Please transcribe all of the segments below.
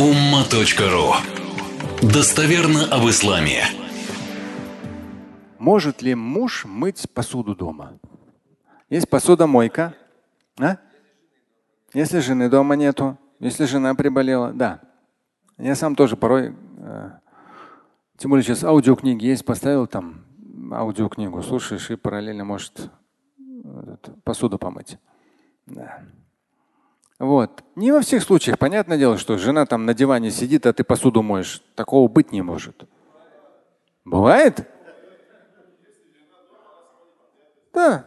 umma.ru Достоверно об исламе. Может ли муж мыть посуду дома? Есть посудомойка. А? Если жены дома нету, если жена приболела, да. Я сам тоже порой, э, тем более сейчас аудиокниги есть, поставил там аудиокнигу, слушаешь и параллельно может э, посуду помыть. Да. Вот. Не во всех случаях. Понятное дело, что жена там на диване сидит, а ты посуду моешь. Такого быть не может. Бывает? Да.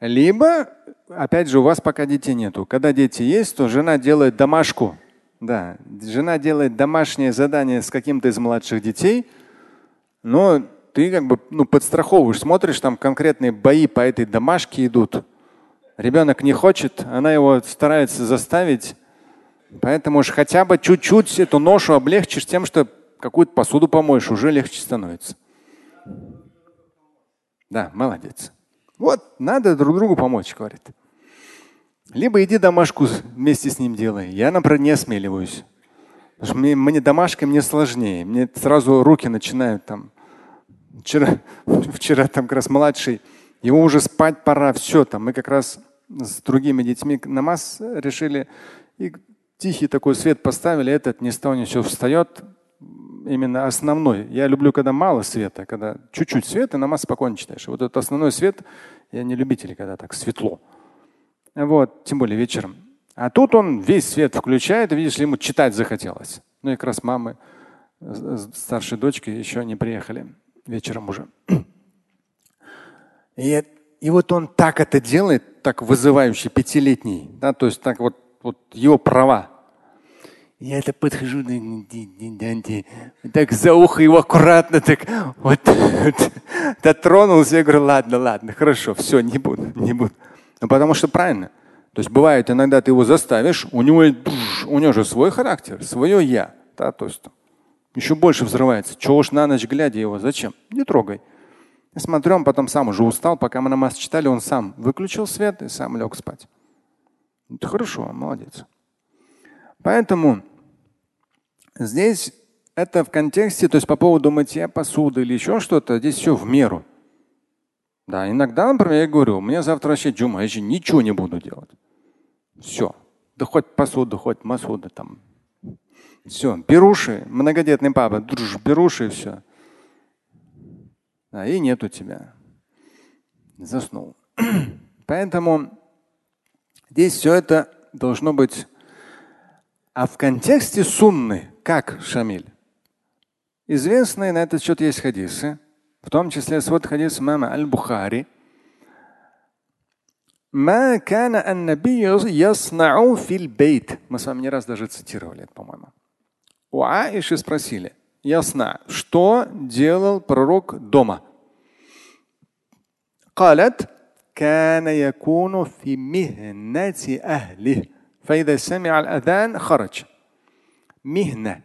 Либо, опять же, у вас пока детей нету. Когда дети есть, то жена делает домашку. Да, жена делает домашнее задание с каким-то из младших детей, но ты как бы ну, подстраховываешь, смотришь, там конкретные бои по этой домашке идут. Ребенок не хочет, она его старается заставить. Поэтому уж хотя бы чуть-чуть эту ношу облегчишь тем, что какую-то посуду помоешь, уже легче становится. Да, молодец. Вот, надо друг другу помочь, говорит. Либо иди домашку вместе с ним делай. Я, например, не осмеливаюсь. Потому что мне, мне домашкой мне сложнее. Мне сразу руки начинают там. Вчера, вчера там как раз младший ему уже спать пора, все там. Мы как раз с другими детьми намаз решили и тихий такой свет поставили. Этот не стал ничего встает. Именно основной. Я люблю, когда мало света, когда чуть-чуть света, намаз спокойно читаешь. Вот этот основной свет, я не любитель, когда так светло. Вот, тем более вечером. А тут он весь свет включает, видишь, ему читать захотелось. Ну и как раз мамы старшей дочки еще не приехали вечером уже. И, и вот он так это делает, так вызывающий, пятилетний, да, то есть так вот, вот его права. Я это подхожу, так за ухо его аккуратно, так вот, вот дотронулся, я говорю, ладно, ладно, хорошо, все, не буду, не буду. Ну, потому что правильно. То есть бывает, иногда ты его заставишь, у него, у него же свой характер, свое я. Да, то есть еще больше взрывается. Чего уж на ночь глядя его, зачем? Не трогай. Я смотрю, он потом сам уже устал, пока мы намаз читали, он сам выключил свет и сам лег спать. Это хорошо, молодец. Поэтому здесь это в контексте, то есть по поводу мытья посуды или еще что-то, здесь все в меру. Да, иногда, например, я говорю, у меня завтра вообще джума, я еще ничего не буду делать. Все. Да хоть посуду, хоть масуда там. Все. Беруши, многодетный папа, друж, беруши и все а, и у тебя. Заснул. Поэтому здесь все это должно быть. А в контексте сунны, как Шамиль? Известные на этот счет есть хадисы, в том числе свод хадис мама Аль-Бухари. Мы с вами не раз даже цитировали по-моему. У Аиши спросили – ясна, что делал пророк дома? قالت كان يكون في مهنة أهله فإذا سمع الأذان خرج. مهنة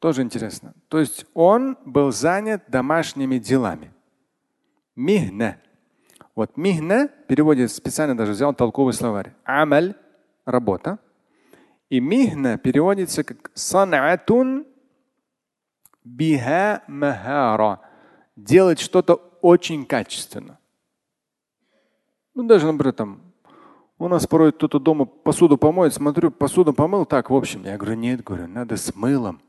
тоже интересно. То есть он был занят домашними делами. Михна. Вот михна переводит специально даже взял толковый словарь. Амаль – работа. И михна переводится как санатун биха махара. Делать что-то очень качественно. Ну, даже, например, там, у нас порой кто-то дома посуду помоет, смотрю, посуду помыл так, в общем. Я говорю, нет, говорю, надо с мылом.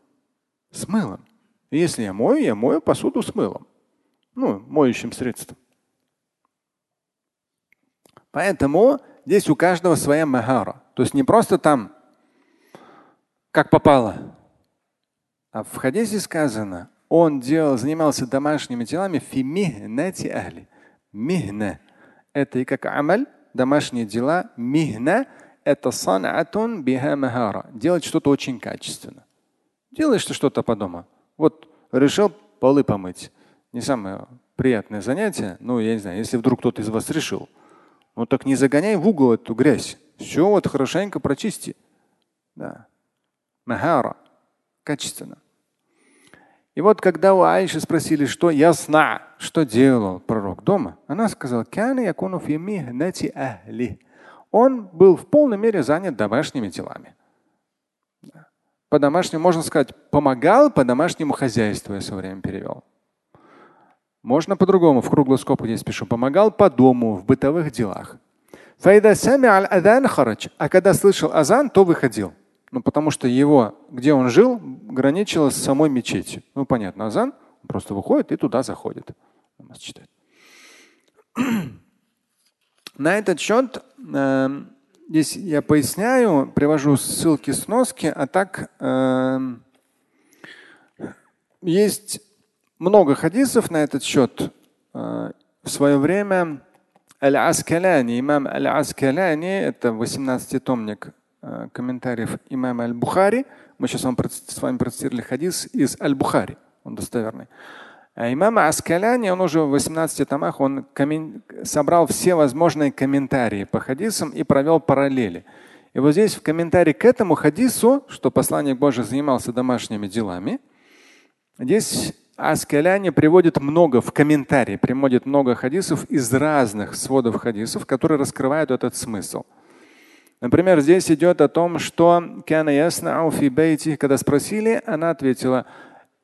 С мылом. Если я мою, я мою посуду с мылом. Ну, моющим средством. Поэтому здесь у каждого своя махара. То есть не просто там, как попало. А в хадисе сказано, он делал, занимался домашними делами фимихнати ахли. Михна – это и как амаль, домашние дела. Михна – это санатун биха махара. Делать что-то очень качественно. Делаешь ты что-то по дому. Вот решил полы помыть. Не самое приятное занятие. Ну, я не знаю, если вдруг кто-то из вас решил. Ну так не загоняй в угол эту грязь. Все вот хорошенько прочисти. Да. Махара. Качественно. И вот когда у Аиши спросили, что ясна, что делал пророк дома, она сказала, он был в полной мере занят домашними делами. По домашнему, можно сказать, помогал по домашнему хозяйству, я все время перевел. Можно по-другому, в круглую скобку здесь пишу. Помогал по дому, в бытовых делах. А когда слышал азан, то выходил. Ну, потому что его, где он жил, граничило с самой мечетью. Ну, понятно, азан, просто выходит и туда заходит. На этот счет э, здесь я поясняю, привожу ссылки, сноски, а так э, есть много хадисов на этот счет. Э, в свое время Аль-Аскаляни, имам Аль-Аскаляни, это 18-томник э, комментариев имама Аль-Бухари. Мы сейчас вам, с вами процитировали хадис из Аль-Бухари, он достоверный. А имам Аскаляни, он уже в 18 томах, он собрал все возможные комментарии по хадисам и провел параллели. И вот здесь в комментарии к этому хадису, что посланник Божий занимался домашними делами, здесь Аскаляни приводит много в комментарии, приводит много хадисов из разных сводов хадисов, которые раскрывают этот смысл. Например, здесь идет о том, что когда спросили, она ответила,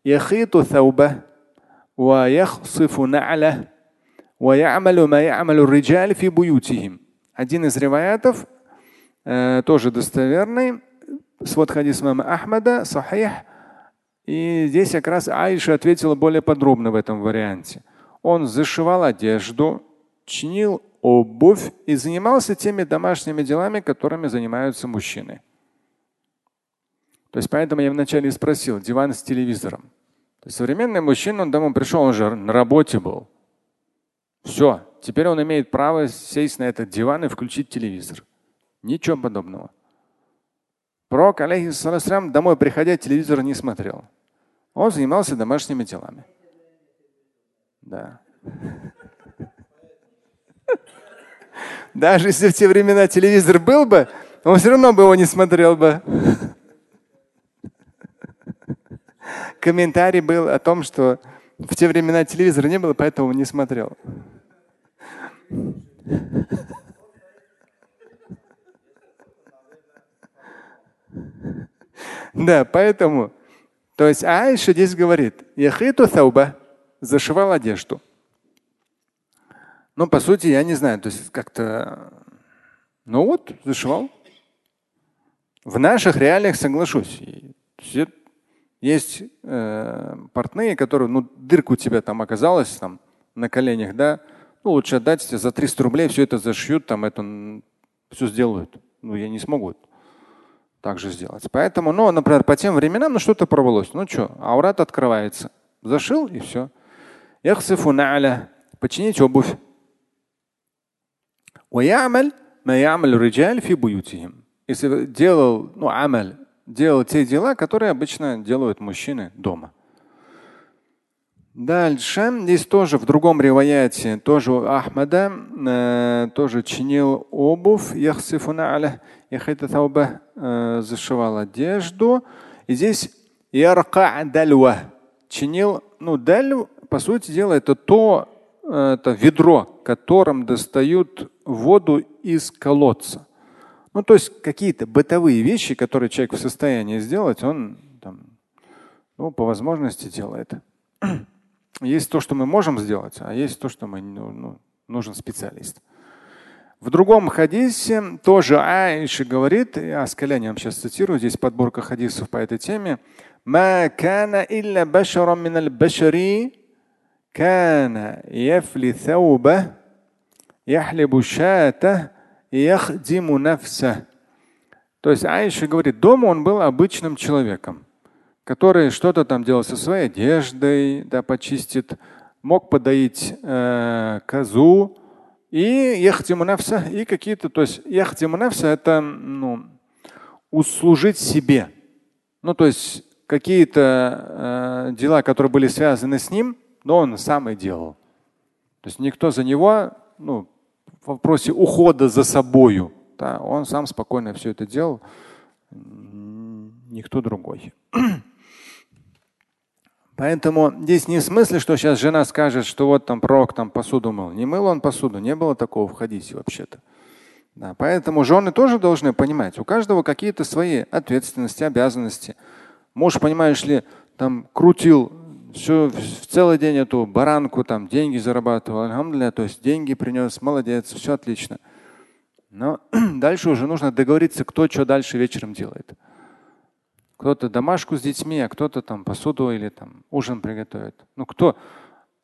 яхиту thawba wa яхсифу нa'ля wa ya'малу ма ya'малу риджаль фи буютихим. Один из риваятов, э, тоже достоверный, свод хадис мама Ахмада, сахих, и здесь как раз Аиша ответила более подробно в этом варианте. Он зашивал одежду, чинил обувь и занимался теми домашними делами, которыми занимаются мужчины. То есть поэтому я вначале спросил, диван с телевизором. То есть современный мужчина, он домой пришел, он же на работе был. Все, теперь он имеет право сесть на этот диван и включить телевизор. Ничего подобного. Пророк, алейхиссалам, домой приходя, телевизор не смотрел. Он занимался домашними делами. Да. Даже если в те времена телевизор был бы, он все равно бы его не смотрел бы. Комментарий был о том, что в те времена телевизора не было, поэтому не смотрел. Да, поэтому, то есть Аиша здесь говорит, яхиту thauба, зашивал одежду. Ну, по сути, я не знаю, то есть как-то, ну вот, зашивал. В наших реалиях соглашусь. Есть э, портные, которые, ну, дырка у тебя там оказалась там на коленях, да, ну, лучше отдать тебе за 300 рублей, все это зашьют, там это все сделают. Ну, я не смогу также сделать. Поэтому, ну, например, по тем временам, ну, что-то порвалось. Ну, что, аурат открывается. Зашил и все. Яхсифу на'ля. Починить обувь. Если делал, ну, амаль, делал те дела, которые обычно делают мужчины дома. Дальше, здесь тоже в другом риваяте, тоже у Ахмада, э, тоже чинил обувь, Яхайта Тауба э, зашивал одежду. И здесь ярка дальва чинил, ну даль, по сути дела, это то, это ведро, которым достают воду из колодца. Ну, то есть какие-то бытовые вещи, которые человек в состоянии сделать, он там, ну, по возможности делает. Есть то, что мы можем сделать, а есть то, что мы, ну, ну нужен специалист. В другом хадисе тоже Аиша говорит, я с коленем сейчас цитирую, здесь подборка хадисов по этой теме. كان يفلي ثوبه يحلب شاته يخدم نفسه То есть Аиша говорит, дома он был обычным человеком, который что-то там делал со своей одеждой, да, почистит, мог подоить э, козу, и яхтимунавса, и какие-то, то есть яхтимунавса это ну, услужить себе. Ну, то есть какие-то э, дела, которые были связаны с ним, но он сам и делал. То есть никто за него, ну, в вопросе ухода за собою, да, он сам спокойно все это делал, никто другой. Поэтому здесь не в смысле, что сейчас жена скажет, что вот там пророк там посуду мыл. Не мыл он посуду, не было такого в хадисе вообще-то. Да, поэтому жены тоже должны понимать, у каждого какие-то свои ответственности, обязанности. Муж, понимаешь ли, там крутил все, в целый день эту баранку, там деньги зарабатывал, то есть деньги принес, молодец, все отлично. Но дальше уже нужно договориться, кто что дальше вечером делает. Кто-то домашку с детьми, а кто-то там посуду или там ужин приготовит. Ну кто?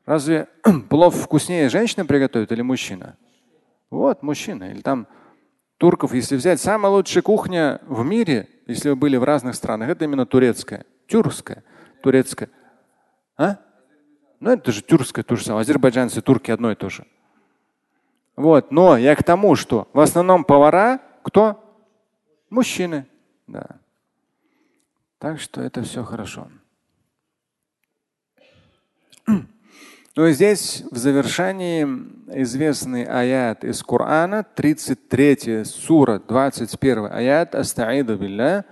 Разве плов вкуснее женщина приготовит или мужчина? Вот, мужчина. Или там турков, если взять, самая лучшая кухня в мире, если вы были в разных странах, это именно турецкая. Тюркская. Турецкая. А? Ну это же тюркская то же самое. Азербайджанцы, турки одно и то же. Вот. Но я к тому, что в основном повара кто? Мужчины. Да. Так что это все хорошо. Но ну здесь в завершении известный аят из Корана, 33 сура, 21 аят, Астаиду билля.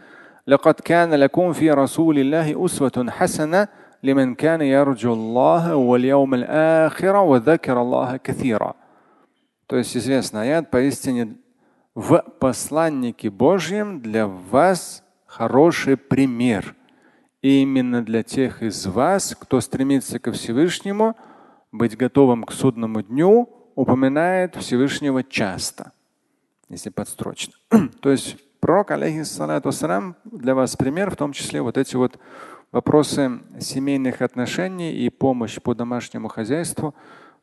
لقد كان لكم في رسول الله أسوة حسنة لمن كان يرجو الله واليوم الآخر وذكر الله كثيرا. То есть известный аят, поистине в посланнике Божьем для вас хороший пример. И именно для тех из вас, кто стремится ко Всевышнему – быть готовым к судному дню упоминает Всевышнего часто, если подстрочно. То есть пророк, алейхиссалату для вас пример, в том числе вот эти вот вопросы семейных отношений и помощь по домашнему хозяйству.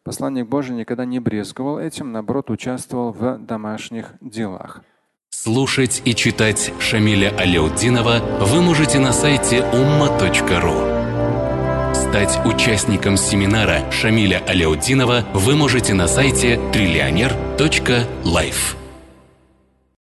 Посланник Божий никогда не брезговал этим, наоборот, участвовал в домашних делах. Слушать и читать Шамиля Аляутдинова вы можете на сайте umma.ru. Стать участником семинара Шамиля Аляутдинова вы можете на сайте триллионер.life.